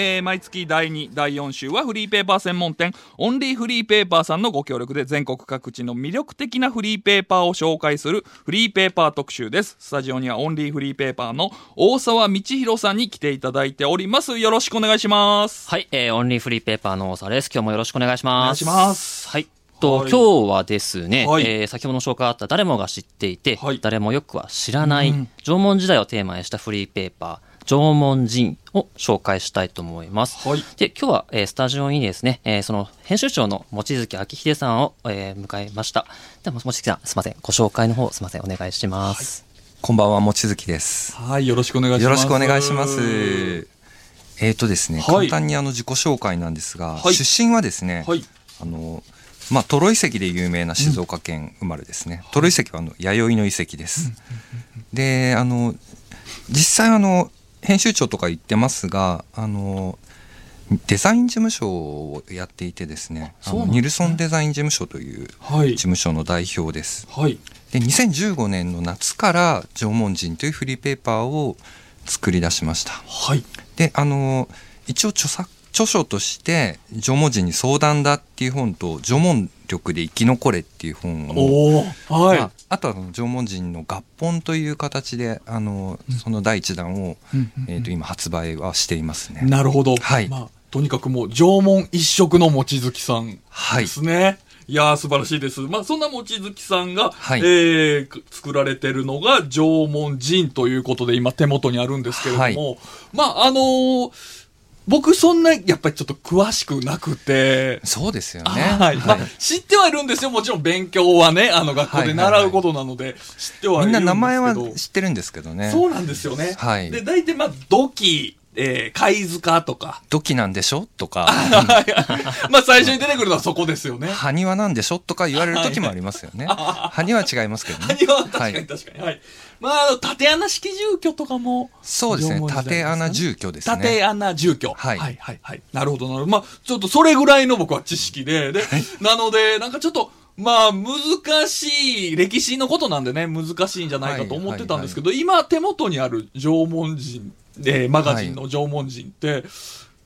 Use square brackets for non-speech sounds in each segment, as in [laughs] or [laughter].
えー毎月第2、第4週はフリーペーパー専門店、オンリーフリーペーパーさんのご協力で全国各地の魅力的なフリーペーパーを紹介するフリーペーパー特集です。スタジオにはオンリーフリーペーパーの大沢道弘さんに来ていただいております。よろしくお願いします。はい、えー、オンリーフリーペーパーの大沢です。今日もよろしくお願いします。お願いしますはい。と、はい今日はですね、はいえー先ほどの紹介あった誰もが知っていて、はい誰もよくは知らない、うん縄文時代をテーマにしたフリーペーパー、縄文人を紹介したいと思います。はいで、今日は、えースタジオにですね、えーその編集長の望月明秀さんを、えー迎えました。では、望月さん、すいません。ご紹介の方、すいません。お願いします。こんばんは、もちづきです。はい、よろしくお願いします。よろしくお願いします。えーとですね、はい簡単にあの自己紹介なんですが、はい出身はですね、はい。あの、まあ、トロ遺跡で有名な静岡県生まれですね。トロ遺跡はあの弥生の遺跡です。で、あの、実際あの、編集長とか言ってますが、あの、デザイン事務所をやっていてですね、ねのニルソンデザイン事務所というはい事。務所の代表です。はい。で2015年の夏から「縄文人」というフリーペーパーを作り出しましたはい。であの一応著作著書として「縄文人に相談だ」っていう本と「縄文力で生き残れ」っていう本を。はい。まあ、あとは縄文人の合本という形であのその第一弾を、うんうんえー、と今発売はしていますね。なるほど。はいまあ、とにかくもう、縄文一色の望月さんはいですね。い、やー、素晴らしいです。まあ、そんな望月さんが、はいえー、作られてるのが縄文人ということで、今手元にあるんですけれども、はいまあ、あのー僕そんな、やっぱりちょっと詳しくなくて、そうですよね。はい。まあ、知ってはいるんですよ。もちろん勉強はね、あの学校で習うことなので、知ってはいるんですけど。みんな名前は知ってるんですけどね。そうなんですよね。はいで、大体まあ、土器、えー、貝塚とか、土器なんでしょ？とか。[laughs] まあ最初に出てくるのはそこですよね。埴輪なんでしょ？とか言われる時もありますよね。[laughs] 埴輪は違いますけどね。埴輪は確かはいに確かに。はい。まあ、あの、縦穴式住居とかも。そうですね縦穴住居ですね縦穴住居。はいはい、はい、はい。なるほど、なるほど。まあ、ちょっとそれぐらいの僕は知識で、で、なので、なんかちょっと、まあ、難しい、歴史のことなんでね、難しいんじゃないかと思ってたんですけど、今手元にある縄文人、えーマガジンの縄文人って、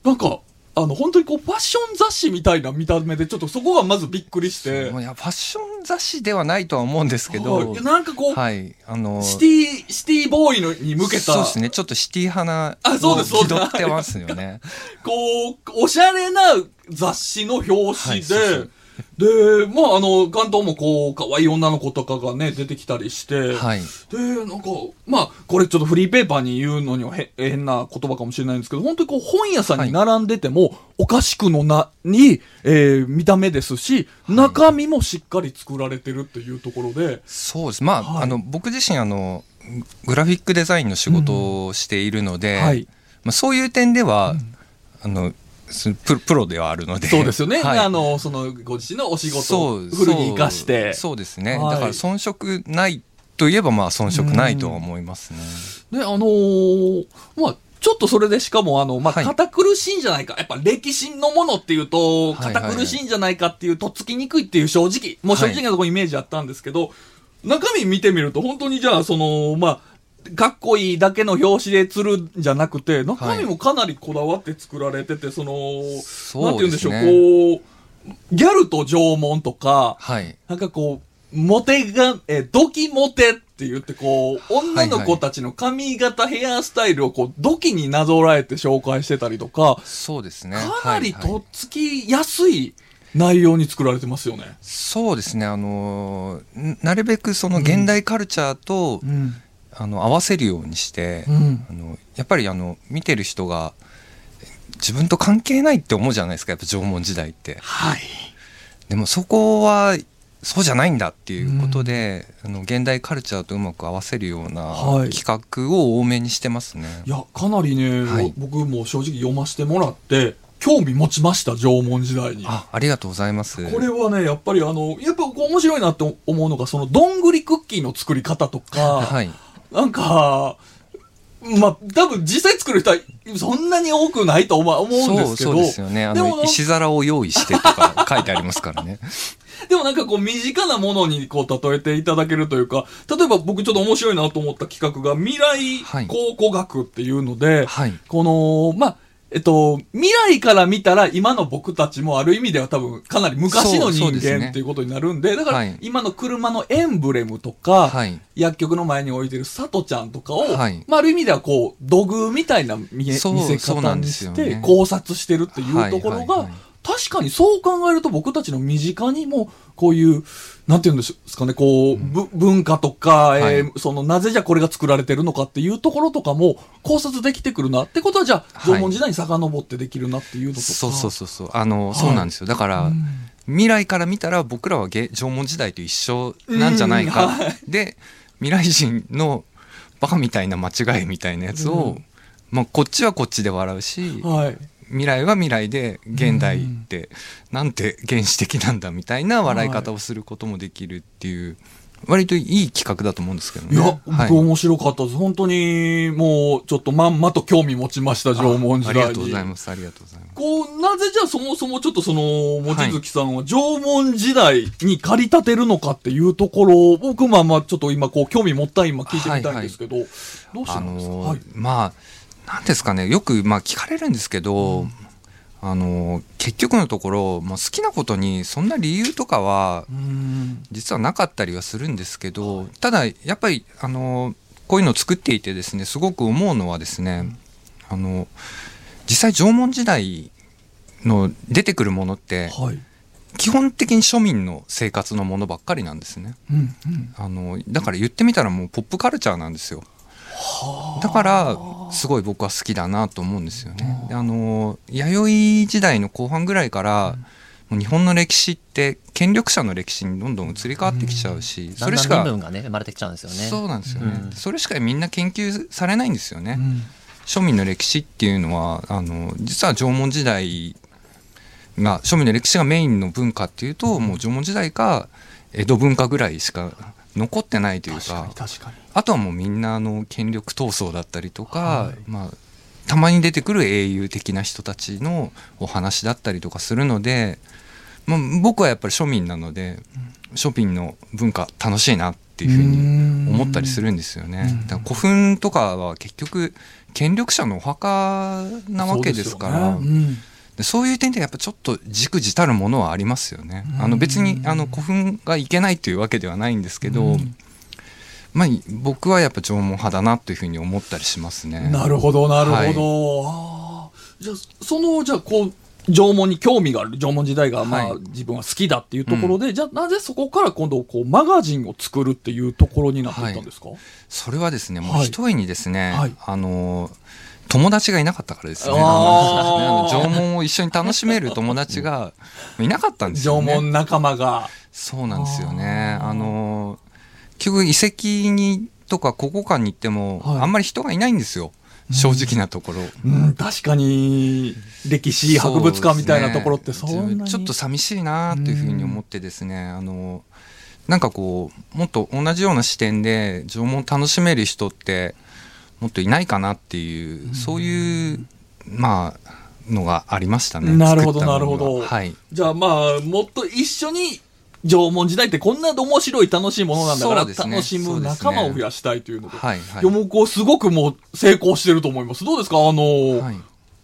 なんか、あの、本当にこう、ファッション雑誌みたいな見た目で、ちょっとそこがまずびっくりして、い。やファッション雑誌ではないとは思うんですけど、はい。なんかこう、はい、あのシティ、シティボーイのに向けた、そうですね、ちょっとシティ派なあそうですそうです。気取ってますよね。[laughs] こう、おしゃれな雑誌の表紙で、はいそうそう [laughs] で、まあ、あの、関東もこう、可愛い女の子とかがね、出てきたりして、はい、で、なんか、まあ、これちょっとフリーペーパーに言うのにはへ変な言葉かもしれないんですけど、本当にこう、本屋さんに並んでても、おかしくのな、に、えー見た目ですし、中身もしっかり作られてるっていうところで、そうです。まあ、はい。あの僕自身あのグラフィックデザインの仕事をしているので、はい。まあそういう点では、あのすプロプロではあるので、そうですよね。はいあの、その、ご自身のお仕事をフルに活かして。そうですね、はいだから遜色ないといえばまあ遜色ないとは思いますね。ね、あのーまあ、ちょっとそれでしかも、あの、まあ、はい堅苦しいんじゃないか。やっぱ歴史のものっていうと、はいはい堅苦しいんじゃないかっていう、とっつきにくいっていう正直、もう正直なところイメージあったんですけど、中身見てみると、本当にじゃあ、その、まあ、かっこいいだけの表紙で釣るんじゃなくて、中身もかなりこだわって作られてて、その、なんて言うんでしょう、こう、ギャルと縄文とか、はい。なんかこう、モテが、えー、ドキモテって言ってこう、女の子たちの髪型、ヘアスタイルをこう、ドキになぞらえて紹介してたりとか、そうですね。かなりとっつきやすい内容に作られてますよね。そうですね。あのーなるべくその現代カルチャーと、うん。あの合わせるようにして、うん。あのやっぱりあの見てる人が自分と関係ないって思うじゃないですかやっぱ縄文時代ってはい。でもそこはそうじゃないんだっていうことで、あの現代カルチャーとうまく合わせるようなはい企画を多めにしてますね、いや、かなりね、はい僕も正直読ませてもらって、興味持ちました、縄文時代に。あありがとうございますこれはね、やっぱりあの、やっぱ面白いなって思うのが、その、どんぐりクッキーの作り方とか、はいなんか、まあ、多分実際作る人はそんなに多くないと思うんですけど、そうですよね。あの石皿を用意してとか書いてありますからね。[laughs] でもなんかこう身近なものにこう例えていただけるというか、例えば僕ちょっと面白いなと思った企画が未来はい。考古学っていうので、はい。この、まあ、えっと、未来から見たら今の僕たちもある意味では多分かなり昔の人間っていうことになるんで、だからはい。今の車のエンブレムとか、はい。薬局の前に置いてるさとちゃんとかを、はい。まあある意味ではこう、土偶みたいな見え見せ方にして考察してるっていうところが確かにそう考えると僕たちの身近にもこういう、なんていうんですかね、こう、ぶ文化とか、えーはいそのなぜじゃこれが作られてるのかっていうところとかも考察できてくるなってことはじゃあはい縄文時代に遡ってできるなっていうのとか。そうそうそうそう。あの、はいそうなんですよ。だから、うん。未来から見たら僕らはげ縄文時代と一緒なんじゃないか、うん。はいで未来人のバカみたいな間違いみたいなやつを、うん。まあ、こっちはこっちで笑うし、はい。未来は未来で現代ってなんて原始的なんだみたいな笑い方をすることもできるっていう割といい企画だと思うんですけどね。いや、はい僕面白かったです。本当に、もう、ちょっとまんまと興味持ちました、縄文時代に。ありがとうございます。ありがとうございます。こう、なぜじゃあそもそもちょっとその、望月さんは縄文時代に駆り立てるのかっていうところを、僕まあまあちょっと今こう興味持った今聞いてみたいんですけど、どうしてあなんですか、のーはい。まあなんですかねよくまあ聞かれるんですけど、あのー結局のところ、まあ、好きなことにそんな理由とかはうん。実はなかったりはするんですけどただやっぱりあのこういうのを作っていてですねすごく思うのはですねあの実際縄文時代の出てくるものってはい。基本的に庶民の生活のものばっかりなんですねうん。うん。あのだから言ってみたらもうポップカルチャーなんですよだからすごい僕は好きだなと思うんですよね。であの弥生時代の後半ぐらいから、もう日本の歴史って権力者の歴史にどんどん移り変わってきちゃうし、それしかね生まれてきちゃうんですよねそうなんですよね、うん。それしかみんな研究されないんですよね、うん。庶民の歴史っていうのはあの実は縄文時代が庶民の歴史がメインの文化っていうともう縄文時代か江戸文化ぐらいしか残ってないという確かかに確かに。あとはもうみんなあの権力闘争だったりとか、はい。まあ、たまに出てくる英雄的な人たちのお話だったりとかするので、まあ、僕はやっぱり庶民なので庶民の文化楽しいなっていうふうに思ったりするんですよね。だから古墳とかは結局権力者のお墓なわけですからでそういう点でやっぱちょっとじくじたるものはありますよね。あの別にあの古墳がいけないというわけではないんですけど、うんまあ僕はやっぱ縄文派だなというふうに思ったりしますね。なるほど、なるほど。あーじゃあ、その、じゃあ、こう、縄文に興味がある、縄文時代が、まあ、はい自分は好きだっていうところで、じゃあ、なぜそこから今度、こう、マガジンを作るっていうところになっていったんですか、それはですね、もうはい一重にですね、はいあの友達がいなかったからですね。縄文を一緒に楽しめる友達が [laughs] いなかったんですよね。縄文仲間が。そうなんですよね。あの結局遺跡にとか古古館に行っても、はいあんまり人がいないんですよ。正直なところ。うん、確かに、歴史博物館みたいなところってそそう。ねちょっと寂しいなっていうふうに思ってですね、あのなんかこうもっと同じような視点で縄文楽しめる人ってもっといないかなっていう、そういうまあのがありましたね。なるほどなるほどはい。じゃあまあ、もっと一緒に、縄文時代ってこんな面白い楽しいものなんだから、ね楽しむ仲間を増やしたいというので。はいはいいや、もうこう、すごくもう成功してると思います。どうですか？あの、はい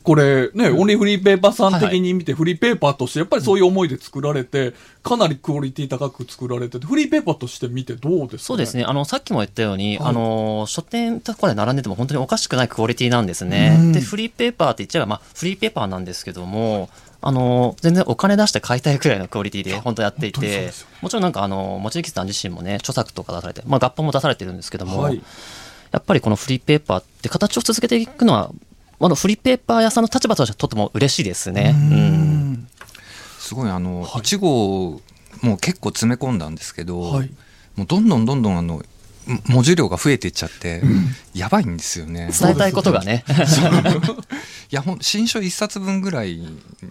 これね、オンリーフリーペーパーさん的に見て、フリーペーパーとして、やっぱりそういう思いで作られて、かなりクオリティ高く作られてて、フリーペーパーとして見てどうですか、そうですね。あの、さっきも言ったように、はい。あの、書店とかで並んでても本当におかしくないクオリティなんですね。うん。で、フリーペーパーって言っちゃえば、まあ、フリーペーパーなんですけども、あの、全然お金出して買いたいくらいのクオリティで本当やっていてもちろんなんかあの、望月さん自身もね、著作とか出されて、まあ、合本も出されてるんですけども、はい。やっぱりこのフリーペーパーって形を続けていくのは、あの、フリーペーパー屋さんの立場としてはとても嬉しいですね。ううん。ん。すごいあの、はい1号もう結構詰め込んだんですけど、はい。もうどんどんどんどんあの文字量が増えていっちゃって、やばいんですよね。伝えたいことがね。いやほん新書一冊分ぐらい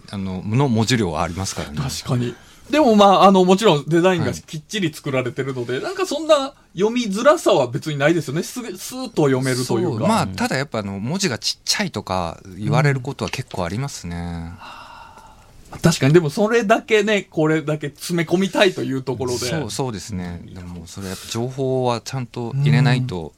あのの文字量はありますからね。確かに。でもまあ、あの、もちろんデザインがはいきっちり作られてるので、なんかそんな読みづらさは別にないですよね。すぐ、スーッと読めるというか。そまあただやっぱあの文字がちっちゃいとか言われることは結構ありますね。確かに、でもそれだけね、これだけ詰め込みたいというところで。そうそうですね。でもそれやっぱ情報はちゃんと入れないと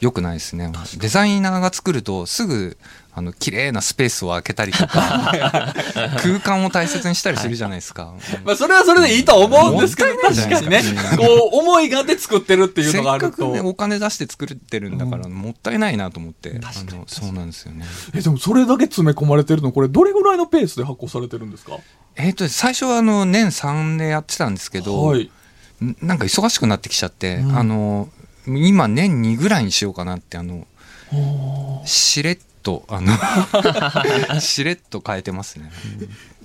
良くないですね。デザイナーが作るとすぐあの綺麗なスペースを空けたりとか [laughs] 空間を大切にしたりするじゃないですか。まあそれはそれでいいとは思うんですけど、確かにねこう思いがあって作ってるっていうせっのがあると。かくねお金出して作ってるんだから、もったいないなと思って確かにあのそうなんですよね。え、でもそれだけ詰め込まれてるの、これどれぐらいのペースで発行されてるんですか？えっ、と最初はあの年3でやってたんですけど、はい。んなんか忙しくなってきちゃって、うんあの今年2ぐらいにしようかなってあのしれっとあの [laughs] しれっと変えてますね。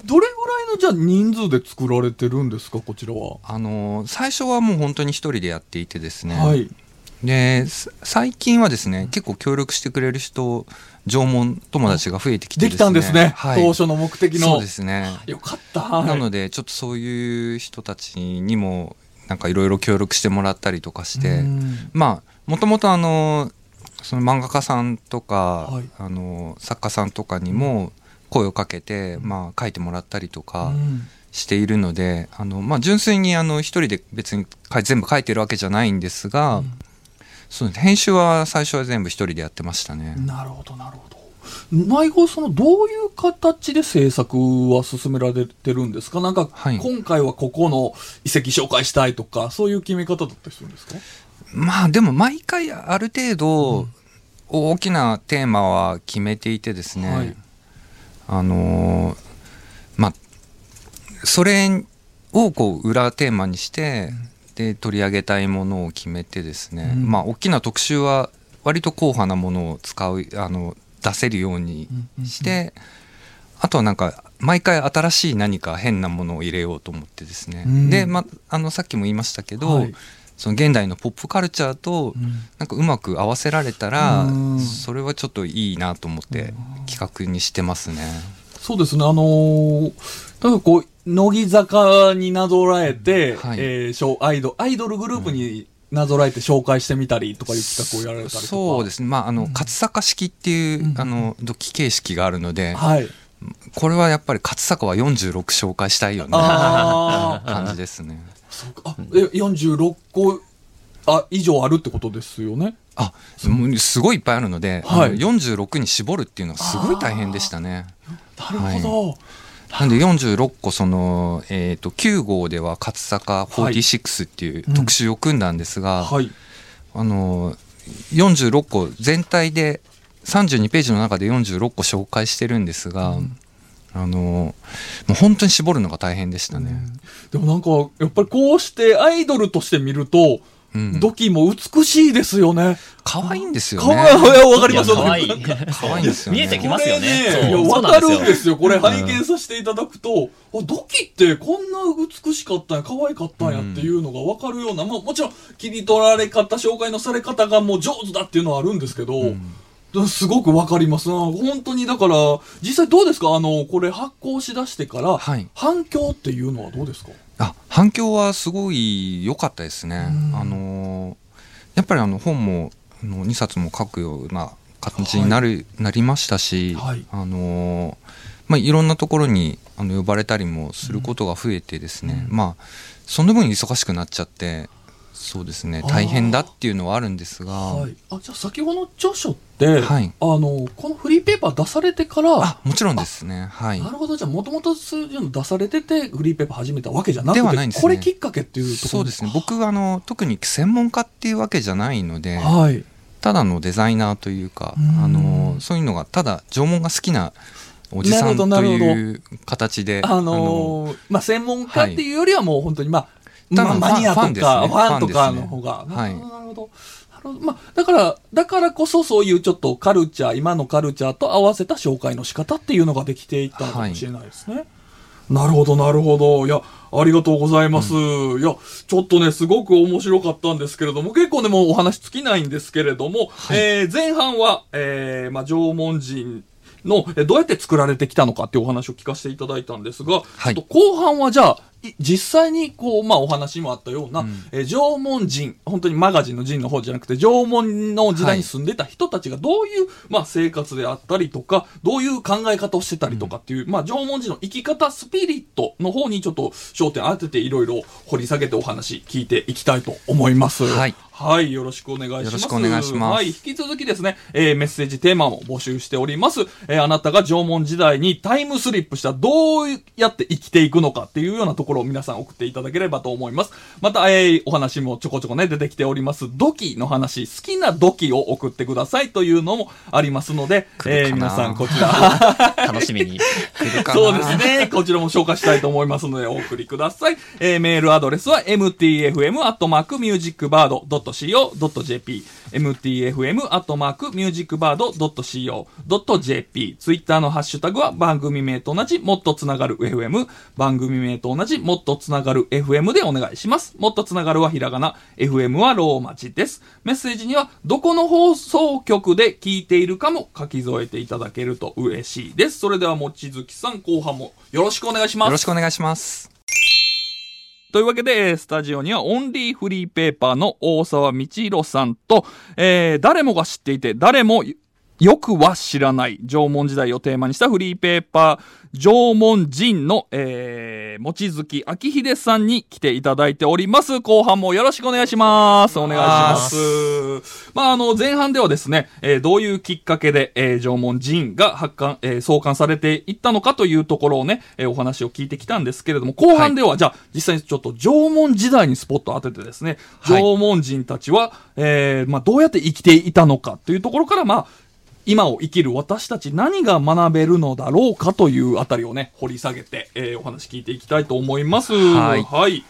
どれぐらいのじゃあ人数で作られてるんですか、こちらは？あの最初はもう本当に一人でやっていてですね、はい。です最近はですね結構協力してくれる人縄文友達が増えてきてできたんですね。はい、当初の目的の。そうですね、よかった。はいなのでちょっとそういう人たちにもなんかいろいろ協力してもらったりとかして、うん。まあもともとあのその漫画家さんとか、はい。あの作家さんとかにも声をかけて、まあ、書いてもらったりとかうん。しているので、あのまあ、純粋にあの一人で別に全部書いてるわけじゃないんですが、うん。そう編集は最初は全部一人でやってましたね。なるほど、なるほど。内郷そのどういう形で制作は進められてるんですか？なんか、はい。今回はここの遺跡紹介したいとか、そういう決め方だったりするんですか？まあでも毎回ある程度大きなテーマは決めていてですね、はい。あのーまあそれをこう裏テーマにして、で取り上げたいものを決めてですね、うん。まあ大きな特集は割と硬派なものを使うあの出せるようにして、あとはなんか毎回新しい何か変なものを入れようと思ってですね、うん。で、まあ、あのさっきも言いましたけど、はい。その現代のポップカルチャーとなんかうまく合わせられたら、うん。それはちょっといいなと思って企画にしてますね。そうですね、あのーなんかこう、乃木坂になぞらえて、はい。えーアイドアイドルグループになぞらえて紹介してみたりとかいう企画をやられたりとか。そうですね、まあ、あの勝坂式っていう、うんあの土器形式があるので、はい。これはやっぱり勝坂は46紹介したいよね。[laughs] 感じですね。あ、え、46個、あ、以上あるってことですよね？あすごいいっぱいあるので、はいあの46に絞るっていうのはすごい大変でしたね。なるほど。なんで46個その、えー、と9号では勝坂46っていう特集を組んだんですが、はい。あの46個全体で32ページの中で46個紹介してるんですが、あのもう本当に絞るのが大変でしたね。でもなんか、やっぱりこうしてアイドルとして見ると、うん土器も美しいですよね。可愛いんですよかわね。いい、わかります可愛い。可愛いんですよね。見えてきますよね。わかるんですよ。これ拝見させていただくと、あ土器ってこんな美しかったんや、可愛かったんやっていうのがわかるような、まあもちろん切り取られ方、紹介のされ方がもう上手だっていうのはあるんですけど、すごくわかりますな。本当にだから、実際どうですか？あの、これ発行しだしてから、はい反響っていうのはどうですか？あ反響はすごい良かったですね。うん。あのやっぱりあの本もあの2冊も書くような形になる、なりましたし、はい。あのまあ、いろんなところにあの呼ばれたりもすることが増えてですね、まあその分忙しくなっちゃってそうですね。大変だっていうのはあるんですが、はい。あ、じゃあ先ほどの著書って、はい。あの、このフリーペーパー出されてから、あもちろんですね。はい。なるほど、じゃあ、もともとそういうの出されてて、フリーペーパー始めたわけじゃなくて、ではないんですね。これきっかけっていうところそうですね。僕はあの特に専門家っていうわけじゃないので、はい。ただのデザイナーというかうん。あのそういうのがただ縄文が好きなおじさんとなるほどないう形であのーまあ、専門家っていうよりはもう本当に、まあ、まあ、多分マニアとか、フファンとかの方が。はいなるほど、まあ、だから、だからこそそういうちょっとカルチャー、今のカルチャーと合わせた紹介の仕方っていうのができていったのかもしれないですね。なるほど、なるほど。いや、ありがとうございます。いや、ちょっとね、すごく面白かったんですけれども、結構ね、もうお話尽きないんですけれども、えー前半は、えーまあ、縄文人の、えどうやって作られてきたのかっていうお話を聞かせていただいたんですが、はい。後半はじゃあ、い実際にこう、まあお話にもあったような、えー縄文人、本当にマガジンの人の方じゃなくて、縄文の時代に住んでた人たちがどういう、まあ生活であったりとか、どういう考え方をしてたりとかっていう、まあ縄文人の生き方、スピリットの方にちょっと焦点当てていろいろ掘り下げてお話聞いていきたいと思います。はいはい、よろしくお願いします。よろしくお願いしますはい、引き続きですね、えーメッセージテーマも募集しております。えーあなたが縄文時代にタイムスリップしたどうやって生きていくのかっていうようなところを皆さん送っていただければと思います。また、えーお話もちょこちょこね、出てきております。土器の話、好きな土器を送ってくださいというのもありますので、えー皆さんこちら、[laughs] 楽しみに。そうですね。こちらも紹介したいと思いますので、お送りください。えーメールアドレスは mtfm.co.jp mtfm.musicbird.co.jp ツイッターのハッシュタグは番組名と同じもっとつながる FM 番組名と同じもっとつながる FM でお願いします。もっとつながるはひらがな、FM はローマ字です。メッセージにはどこの放送局で聞いているかも書き添えていただけると嬉しいです。それではもちづきさん後半もよろしくお願いします。よろしくお願いします。というわけで、スタジオにはオンリーフリーペーパーの大沢道弘さんと、えー誰もが知っていて、誰もよくは知らない縄文時代をテーマにしたフリーペーパー、縄文人の、えー、望月明秀さんに来ていただいております。後半もよろしくお願いします。お願いします。まあ、あの、前半ではですね、えーどういうきっかけで、えー縄文人が発刊、えー創刊されていったのかというところをね、えーお話を聞いてきたんですけれども、後半では、じゃあ、実際にちょっと縄文時代にスポットを当ててですね、はい縄文人たちは、えーまあ、どうやって生きていたのかというところから、まあ、今を生きる私たち何が学べるのだろうかというあたりをね、掘り下げて、えーお話聞いていきたいと思います。はいはい。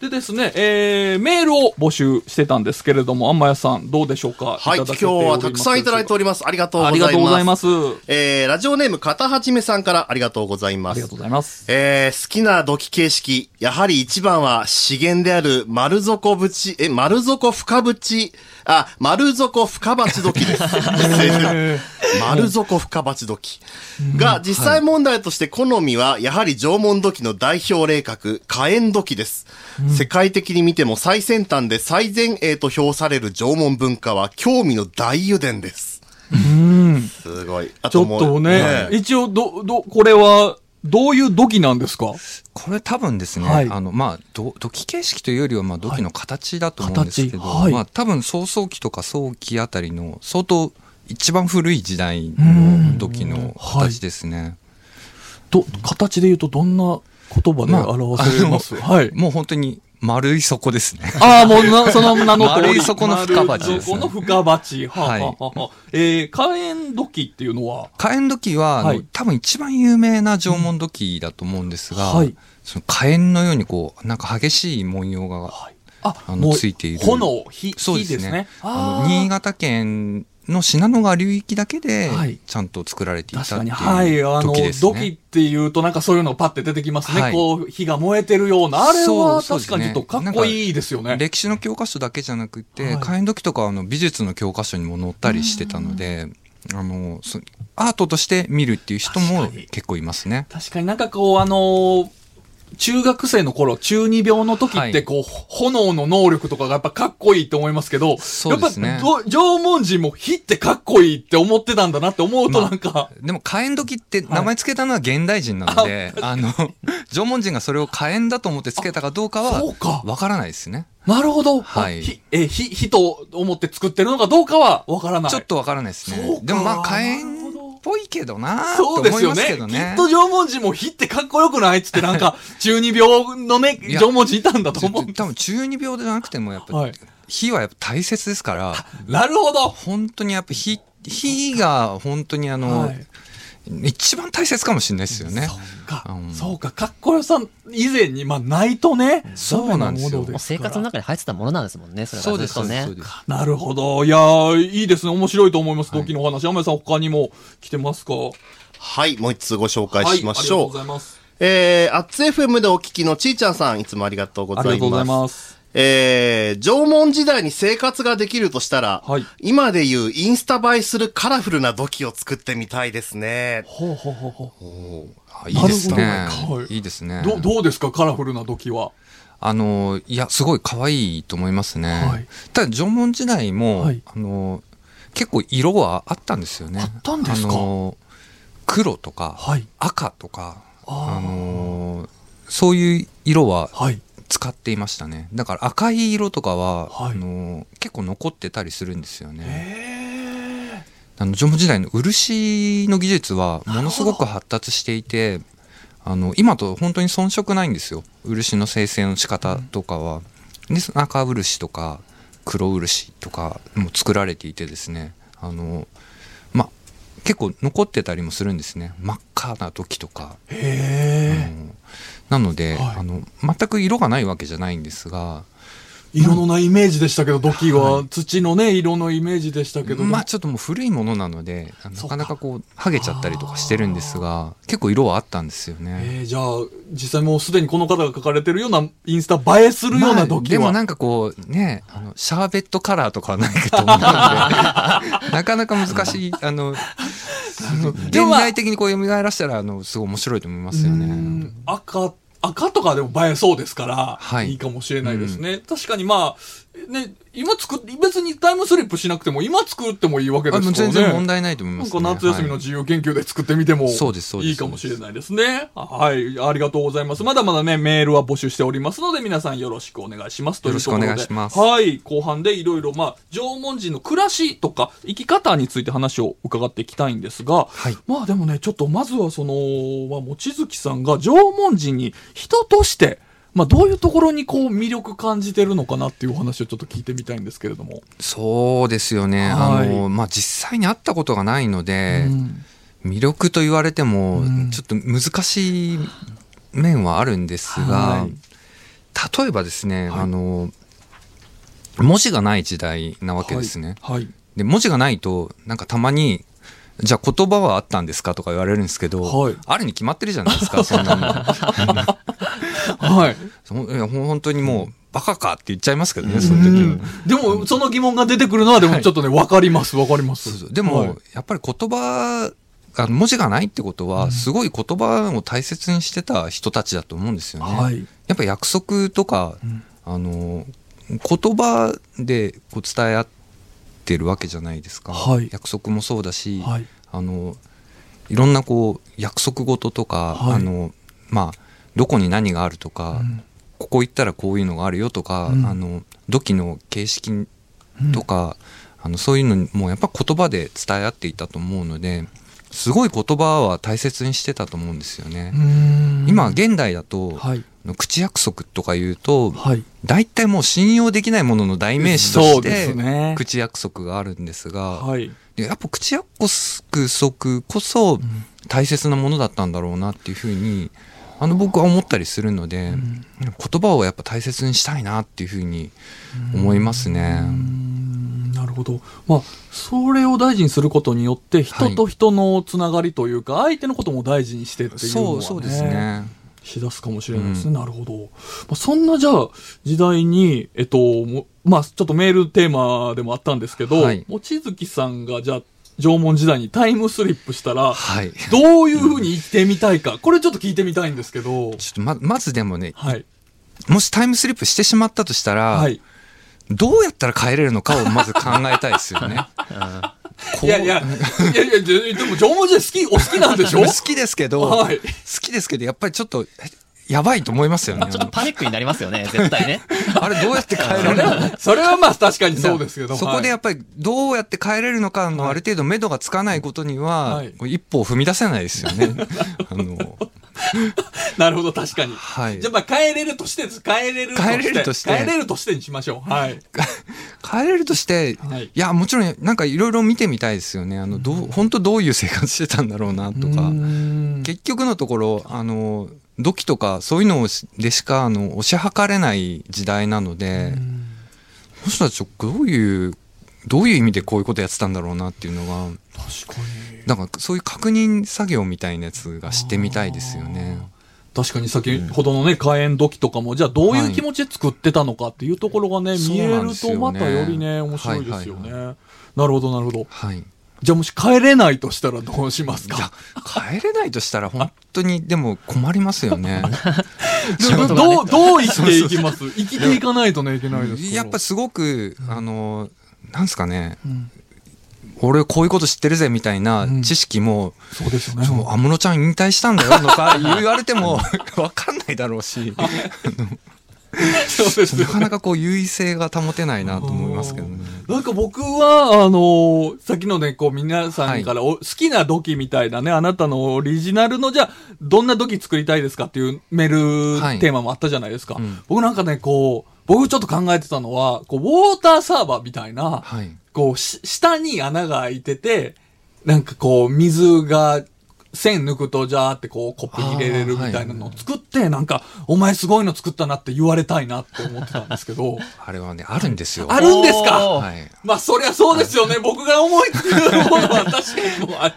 でですね、えー、メールを募集してたんですけれども、あんまやさん、どうでしょうか？はい、今日はたくさんいただいております。ありがとうござありいます。がとうございます。えー、ラジオネーム、片はじめさんからありがとうございますありがとう。ございます。えー、好きな土器形式、やはり一番は資源である丸底縁、え、丸底深縁、あ、丸底深鉢土器です。[laughs] 丸底深鉢土器。が、実際問題として好みは、やはり縄文土器の代表例格、火炎土器です。世界的に見ても最先端で最前衛と評される縄文文化は興味の大油田です。すごい。あちょっもうとね、一応、ど、ど、これは、どういう土器なんですか？これ多分ですね、はい。あの、まあ、ど土器形式というよりは、まあ、土器の形だと思うんですけど、形。はい。まあ、多分、早々期とか早期あたりの、相当、一番古い時代の土器の形ですね。ど、形で言うとどんな言葉でまあ表ます、はい。もう本当に丸い底ですね。ああ、もうな、その名の通り。丸い底の深鉢ですね。丸い底の深鉢。はい。はえー、火炎土器っていうのは、火炎土器は、はい。多分一番有名な縄文土器だと思うんですが、はい。その火炎のようにこう、なんか激しい文様が、あ、あのついている。炎、火、そうですね。火ですね。あの新潟県の信濃川流域だけではいちゃんと作られていたっていう確かに、はい、あの、土器。っていうとなんかそういうのパッて出てきますね。はいこう、火が燃えてるような。あれは確かにちょっとかっこいいですよね。歴史の教科書だけじゃなくて、はい火炎土器とかはあの美術の教科書にも載ったりしてたので、あのそアートとして見るっていう人も結構いますね。確かになんかこう、あのー中学生の頃、中二病の時っはいてこう、炎の能力とかがやっぱかっこいいと思いますけど、そうですねやっぱど縄文人も火ってかっこいいって思ってたんだなって思うとなんか、でも火炎土器って名前つけたのは現代人なので、あの縄文人がそれを火炎だと思ってつけたかどうかはそうかわからないですね。なるほど。はい火、えー、火、火と思って作ってるのかどうかはわからない。ちょっとわからないですそうか。ねでもまあ火炎っぽいけどなそうですよね。ねきっと縄文人も火ってかっこよくないっつってなんか、[laughs] 中二病のね、縄文人いたんだと思う。多分中二病じゃなくてもやっぱ、はい火はやっぱ大切ですからなるほど。本当にやっぱ火火が本当にあの、はい一番大切かもしれないですよね。そうか、うんそうか、かっこよさ以前に、まあ、ないとね、そうなんですよ生活の中に入ってたものなんですもんね、それねそうです。そうですなるほど。いやー、いいですね。面白いと思います。はい時のお話。山根さん、他にも来てますか？はい、もう一つご紹介はい、しましありがとうょう。ございます。えー、アッツ FM でお聞きのちーちゃんさん、いつもありがとうございます。ありがとうございます。えー、縄文時代に生活ができるとしたら、はい。今でいうインスタ映えするカラフルな土器を作ってみたいですね。ほうほうほうほう。あいいですね。い。い。いですね。どどうですかカラフルな土器は？あのいやすごい可愛いと思いますね、はい。ただ縄文時代も、はい。あの結構色はあったんですよね。あったんですか？黒とか、はい。赤とかあのそういう色ははい。使っていましたねだから赤い色とかは、はいあの結構残ってたりするんですよね。あの縄文時代の漆の技術はものすごく発達していてあの今と本当に遜色ないんですよ漆の生成の仕方とかは。で赤漆とか黒漆とかも作られていてですねあのまあ結構残ってたりもするんですね真っ赤な時とか。へえ。うんなので、はい。あの全く色がないわけじゃないんですが色のないイメージでしたけど、土器は土のね、色のイメージでしたけど。まあちょっともう古いものなのでなかなかこう剥げちゃったりとかしてるんですが結構色はあったんですよね。えー、じゃあ、実際もうすでにこの方が書かれてるようなインスタ映えするような土器は？まあでもなんかこうねあのシャーベットカラーとかはないかと思うので [laughs] なかなか難しいあの現代的にこう蘇らせたらあのすごい面白いと思いますようねん。赤、赤とかでも映えそうですから、はいいいかもしれないですね。確かにまあ、ね、今作っ、別にタイムスリップしなくても、今作ってもいいわけですからね。全然問題ないと思いなんます、ね。か夏休みのはい自由研究で作ってみても、そうですそうですいいかもしれないですね。はい。ありがとうございます。まだまだね、メールは募集しておりますので、皆さんよろしくお願いします。というところでよろしくお願いしますはい。後半でいろいろ、まあ、縄文人の暮らしとか、生き方について話を伺っていきたいんですが、はいまあでもね、ちょっとまずはその、まあ、望月さんが縄文人に人として、まあ、どういうところにこう魅力感じてるのかなっていうお話をちょっと聞いてみたいんですけれども。そうですよね、はい。あのまあ実際に会ったことがないので、うん。魅力と言われてもうん。ちょっと難しい面はあるんですが、はい。例えばですね、はい。あの文字がない時代なわけですね。はい。はい。で文字がないとなんかたまにじゃあ言葉はあったんですかとか言われるんですけど、はい。あるに決まってるじゃないですかそんなの [laughs] はい。そいやほん本当にもうバカかって言っちゃいますけどねその時うんでも、その疑問が出てくるのは、でもちょっとね、わかります、わかります。そうでも、はい。やっぱり言葉あの文字がないってことは、すごい言葉を大切にしてた人たちだと思うんですよね。はい。やっぱ約束とか、ん。あの言葉でこう伝え合ってるわけじゃないですか、はい。約束もそうだし、はい。あのいろんなこう約束事とか、はい。あのまあどこに何があるとか、うんここ行ったらこういうのがあるよとか、うんあの土器の形式とか、あのそういうのもやっぱ言葉で伝え合っていたと思うのですごい言葉は大切にしてたと思うんですよね。うん今現代だと、はい。口約束とか言うとはい。大体もう信用できないものの代名詞として。口約束があるんですが、はい。でやっぱ口約束こそ大切なものだったんだろうなっていうふうにあの僕は思ったりするので、言葉をやっぱ大切にしたいなっていうふうに思いますね。うんなるほど。まあ、それを大事にすることによって、人と人のつながりというか、相手のことも大事にしてっていうのは、ね、そうそうですね。しだすかもしれないですね。うんなるほど。まあ、そんなじゃあ、時代に、えっと、もまあ、ちょっとメールテーマでもあったんですけど、はい望月さんがじゃあ、縄文時代にタイムスリップしたら、はい。どういうふうに生きてみたいか、これちょっと聞いてみたいんですけど、ちょっとままずでもねはい。もしタイムスリップしてしまったとしたら、はい。どうやったら帰れるのかをまず考えたいですよね。[laughs] いやいや、いやいや、ででも縄文時代好き、お好きなんでしょ？[laughs] 好きですけど、はい好きですけどやっぱりちょっとえやばいと思いますよね。ちょっとパニックになりますよね、絶対ね。[laughs] あれどうやって帰れるの？それはまあ確かにそうですけど。そこでやはいっぱりどうやって帰れるのかのある程度目処がつかないことには、はい一歩を踏み出せないですよね。[laughs] あのなるほど、確かに。はいじゃあまあ帰れるとしてです。帰れるとして。帰れるとして帰れるとしてにしましょう。はい。[laughs] 帰れるとして、はいい、やもちろんなんかいろいろ見てみたいですよね。あのどう本当どういう生活してたんだろうなとか。結結局のところあの土器とかそういうのでしかあの推し量れない時代なので、この人たちどういうどういう意味でこういうことやってたんだろうなっていうのが確かに。だからそういう確認作業みたいなやつがしてみたいですよね。確かに先ほどのね、火炎土器とかも、じゃあどういう気持ちで作ってたのかっていうところがね、見えるとまたよりね、面白いですよね。はいなるほど、なるほど。はい。じゃあもし帰れないとしたらどうしますか、帰れないとしたら本当にでも困りますよね。[laughs] [laughs] でどどう、どう生きていきます？生きていかないとね、いけないですやっぱすごく、あの、なんですかね、俺こういうこと知ってるぜみたいな知識も、そうですよね。安室ちゃん引退したんだよとか言われても [laughs] 分かんないだろうし、[laughs] なかなかこう優位性が保てないなと思いますけどね。なんか僕は、あのーさっきのね、こう皆さんからお、好きな土器みたいなね、あなたのオリジナルの、じゃあ、どんな土器作りたいですかっていうメールはいテーマもあったじゃないですか。うん僕なんかね、こう、僕ちょっと考えてたのは、こう、ウォーターサーバーみたいな、はい。こう、し下に穴が開いてて、なんかこう、水が、線抜くと、じゃーってこう、コップに入れれるみたいなのを作って、なんか、お前すごいの作ったなって言われたいなって思ってたんですけど、[laughs] あれはね、あるんですよ。あるんですかはい。まあ、そりゃそうですよね。僕が思いつくものは確かにもうあ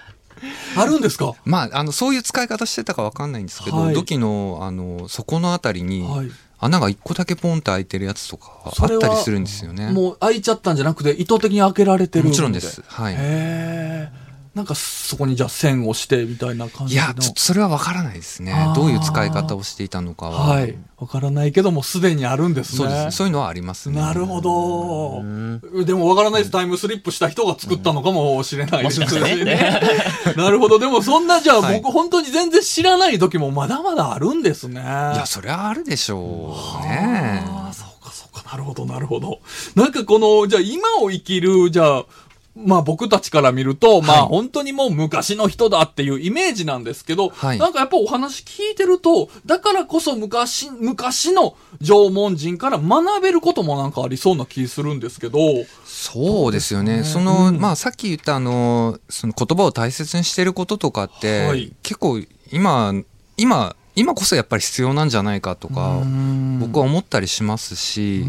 あるんですか？まあ、あの、そういう使い方してたかわかんないんですけど、はい土器の、あの、底のあたりに、はい穴が一個だけポンって開いてるやつとかあったりするんですよね。もう開いちゃったんじゃなくて、意図的に開けられてるもちろんです。はい。へえ。なんかそこにじゃあ線をしてみたいな感じの。いや、ちょっとそれはわからないですね。どういう使い方をしていたのかは。はい。わからないけども、すでにあるんですね。そうですね。そういうのはありますね。なるほど。でもわからないです。タイムスリップした人が作ったのかもしれないですもしかしてね [laughs] なるほど。でもそんなじゃあはい僕本当に全然知らない時もまだまだあるんですね。いや、それはあるでしょうね。ああ、そうかそうか。なるほどなるほど。なんかこの、じゃあ今を生きる、じゃあ、まあ僕たちから見ると、まあはい本当にもう昔の人だっていうイメージなんですけど、はい。なんかやっぱお話聞いてると、だからこそ昔、昔の縄文人から学べることもなんかありそうな気するんですけど、そうですよね。そそうの、ねうん。まあさっき言ったあの、その言葉を大切にしてることとかって、はい。結構今、今、今こそやっぱり必要なんじゃないかとか、僕は思ったりしますし、や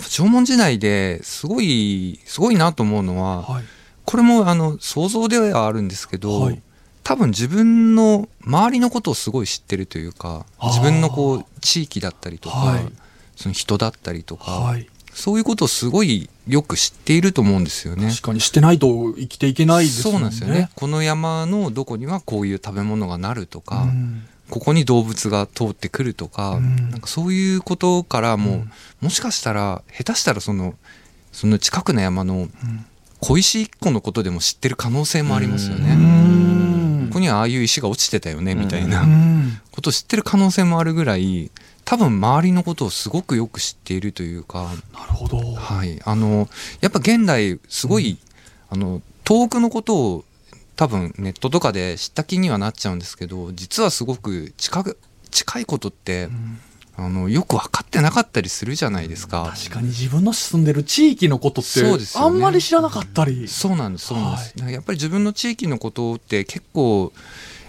っぱ縄文時代ですごい、すごいなと思うのは、はい。これもあの想像ではあるんですけど、はい多分自分の周りのことをすごい知ってるというか自分のこう地域だったりとか、はいその人だったりとか、はい。そういうことをすごいよく知っていると思うんですよね。確かにしてないと生きていけないですもんね。そうなんですよね。この山のどこにはこういう食べ物がなるとか、うんここに動物が通ってくるとか、うん。なんかそういうことからも、うん。もしかしたら下手したらそのその近くの山の小石一個のことでも知ってる可能性もありますよね。うん。ここにはああいう石が落ちてたよねみたいな。うん。ことを知ってる可能性もあるぐらい多分周りのことをすごくよく知っているというか、なるほど。はい、あのやっぱ現代すごい、あの遠くのことを多分ネットとかで知った気にはなっちゃうんですけど実はすごく近く近いことって、あのよく分かってなかったりするじゃないですか。確かに自分の住んでる地域のことって、そうですよね。あんまり知らなかったり。そうなんですそうなんです、はい。やっぱり自分の地域のことって結構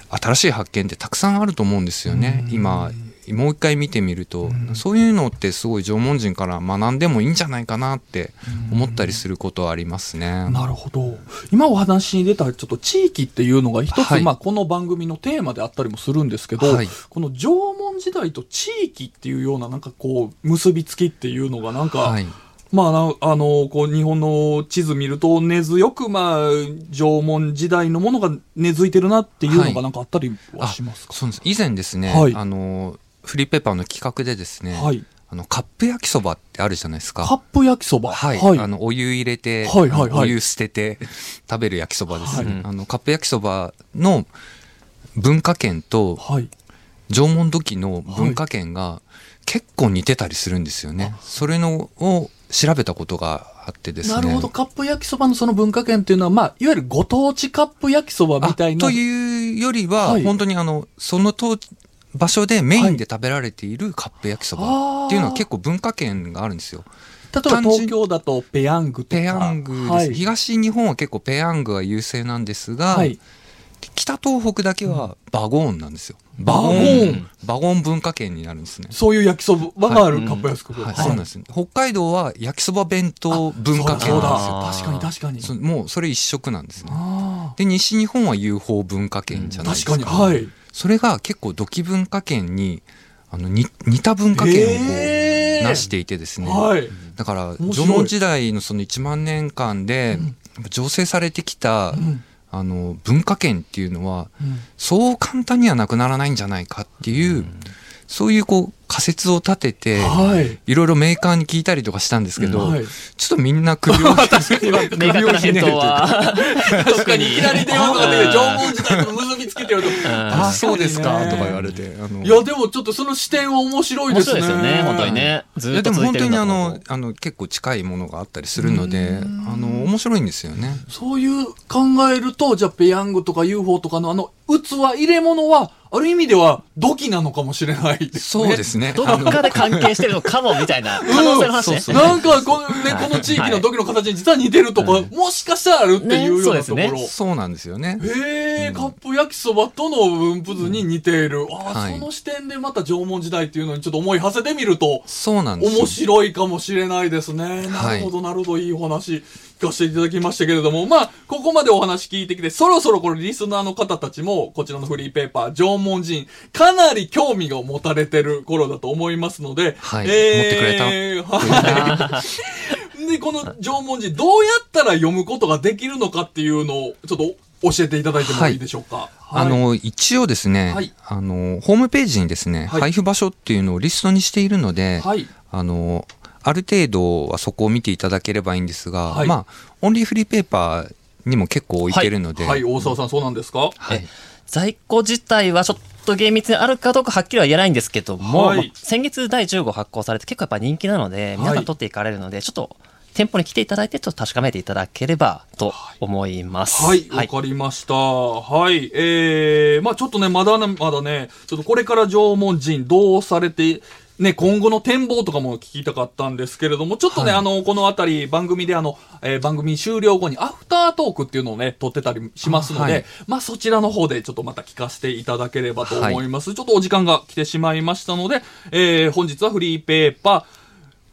新しい発見ってたくさんあると思うんですよね。うん。今もう一回見てみると、うん。そういうのってすごい縄文人から学んでもいいんじゃないかなって思ったりすることはありますね。なるほど。今お話に出たちょっと地域っていうのが一つ、はい。まあこの番組のテーマであったりもするんですけど、はい。この縄文時代と地域っていうようななんかこう結びつきっていうのがなんか、はい。まあな、あの、こう、日本の地図見ると、根強く、まあ、縄文時代のものが根付いてるなっていうのはい。がなんかあったりはしますか、そうです。以前ですね、はい。あのフリーペーパーの企画でですね、はい。あのカップ焼きそばってあるじゃないですか。カップ焼きそば。はい、はい。あのお湯入れて、はいはいはいお湯捨てて [laughs] 食べる焼きそばですね、はいあのカップ焼きそばの文化圏とはい。縄文土器の文化圏が結構似てたりするんですよね、それのを調べたことがあってですねなるほど。カップ焼きそばのその文化圏っていうのは、まあ、いわゆるご当地カップ焼きそばみたいな。あというよりは、はい本当にあのその当場所でメインで食べられているカップ焼きそばっていうのは結構文化圏があるんですよ。例えば東京だとペヤングとか。ペヤングです、はい。東日本は結構ペヤングが優勢なんですが、はい。北東北だけはバゴーンなんですよ。バゴーンバゴーン文化圏になるんですね。そういう焼きそばがあるカップ焼きそば。はい、そうなんです、北海道は焼きそば弁当文化圏なんですよ。確かに確かに。そもうそれ一色なんですね。あで西日本は UFO 文化圏じゃあないですか。確かに。はい。それが結構土器文化圏にあのに似た文化圏をこへーう成していてですね、はい。だから縄文時代のその1万年間で醸成されてきた、ん。あの文化圏っていうのはうん。そう簡単にはなくならないんじゃないかっていう、そういうこう仮説を立てて、はい。いろいろメーカーに聞いたりとかしたんですけど、はいちょっとみんな首を明 [laughs] 確な [laughs] 返答は。[laughs] 確かにいきなり電話かかってきて、縄文時代と結びつけてやると。あそうですかとか言われてあのいや、でもちょっとその視点は面白い面ですね。白いですよね、本当にね。ずっと続いてでも本当にあるんだと思うのあの結構近いものがあったりするのであの面白いんですよね。そういう考えると、じゃあペヤングとか UFO とかのあの器入れ物は、ある意味では土器なのかもしれないですね。そうですね。どっかで関係してるのかも、みたいな可能性の話ね。なんかこの、ね、この地域の土器の形に実は似てるとか、もしかしたらあるっていうようなところ。ねそうですねそうなんですよね。へえ、カップ焼きそばとの分布図に似ている。ああ、はいその視点でまた縄文時代っていうのにちょっと思い馳せてみると、そうなんですよ面白いかもしれないですね。なるほど、なるほど、いいお話聞かせていただきましたけれども、まあ、ここまでお話聞いてきて、そろそろこれリスナーの方たちも、こちらのフリーペーパー、縄文人、かなり興味が持たれてる頃だと思いますので、はいえーはい。で、この縄文人、どうやったら読むことができるのかっていうのを、ちょっと教えていただいてもいいでしょうか。あの一応ですね、はいあのホームページにですね、はい配布場所っていうのをリストにしているので、はい。あのある程度はそこを見ていただければいいんですが、はい。まあオンリーフリーペーパーにも結構置いてるので、はい、大沢さん、そうなんですか？はい。在庫自体はちょっと厳密にあるかどうかはっきりは言えないんですけども、はい。まあ先月第10号発行されて結構やっぱ人気なので、皆さん取っていかれるので、ちょっと店舗に来ていただいて、ちょっと確かめていただければと思います。はい、わ、かりました。はい、えー、まあちょっとね、まだね、まだね、ちょっとこれから縄文人どうされて、ね、今後の展望とかも聞きたかったんですけれども、ちょっとね、あの、このあたり、番組であの、えー番組終了後にアフタートークっていうのをね、撮ってたりしますので、あはいまあそちらの方でちょっとまた聞かせていただければと思います。ちょっとお時間が来てしまいましたので、えー本日はフリーペーパ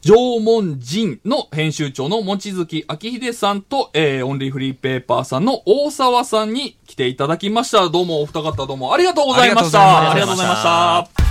ー、縄文人の編集長の望月明秀さんと、えー、オンリーフリーペーパーさんの大沢さんに来ていただきました。どうもお二方どうもありがとうございました。ありがとうございました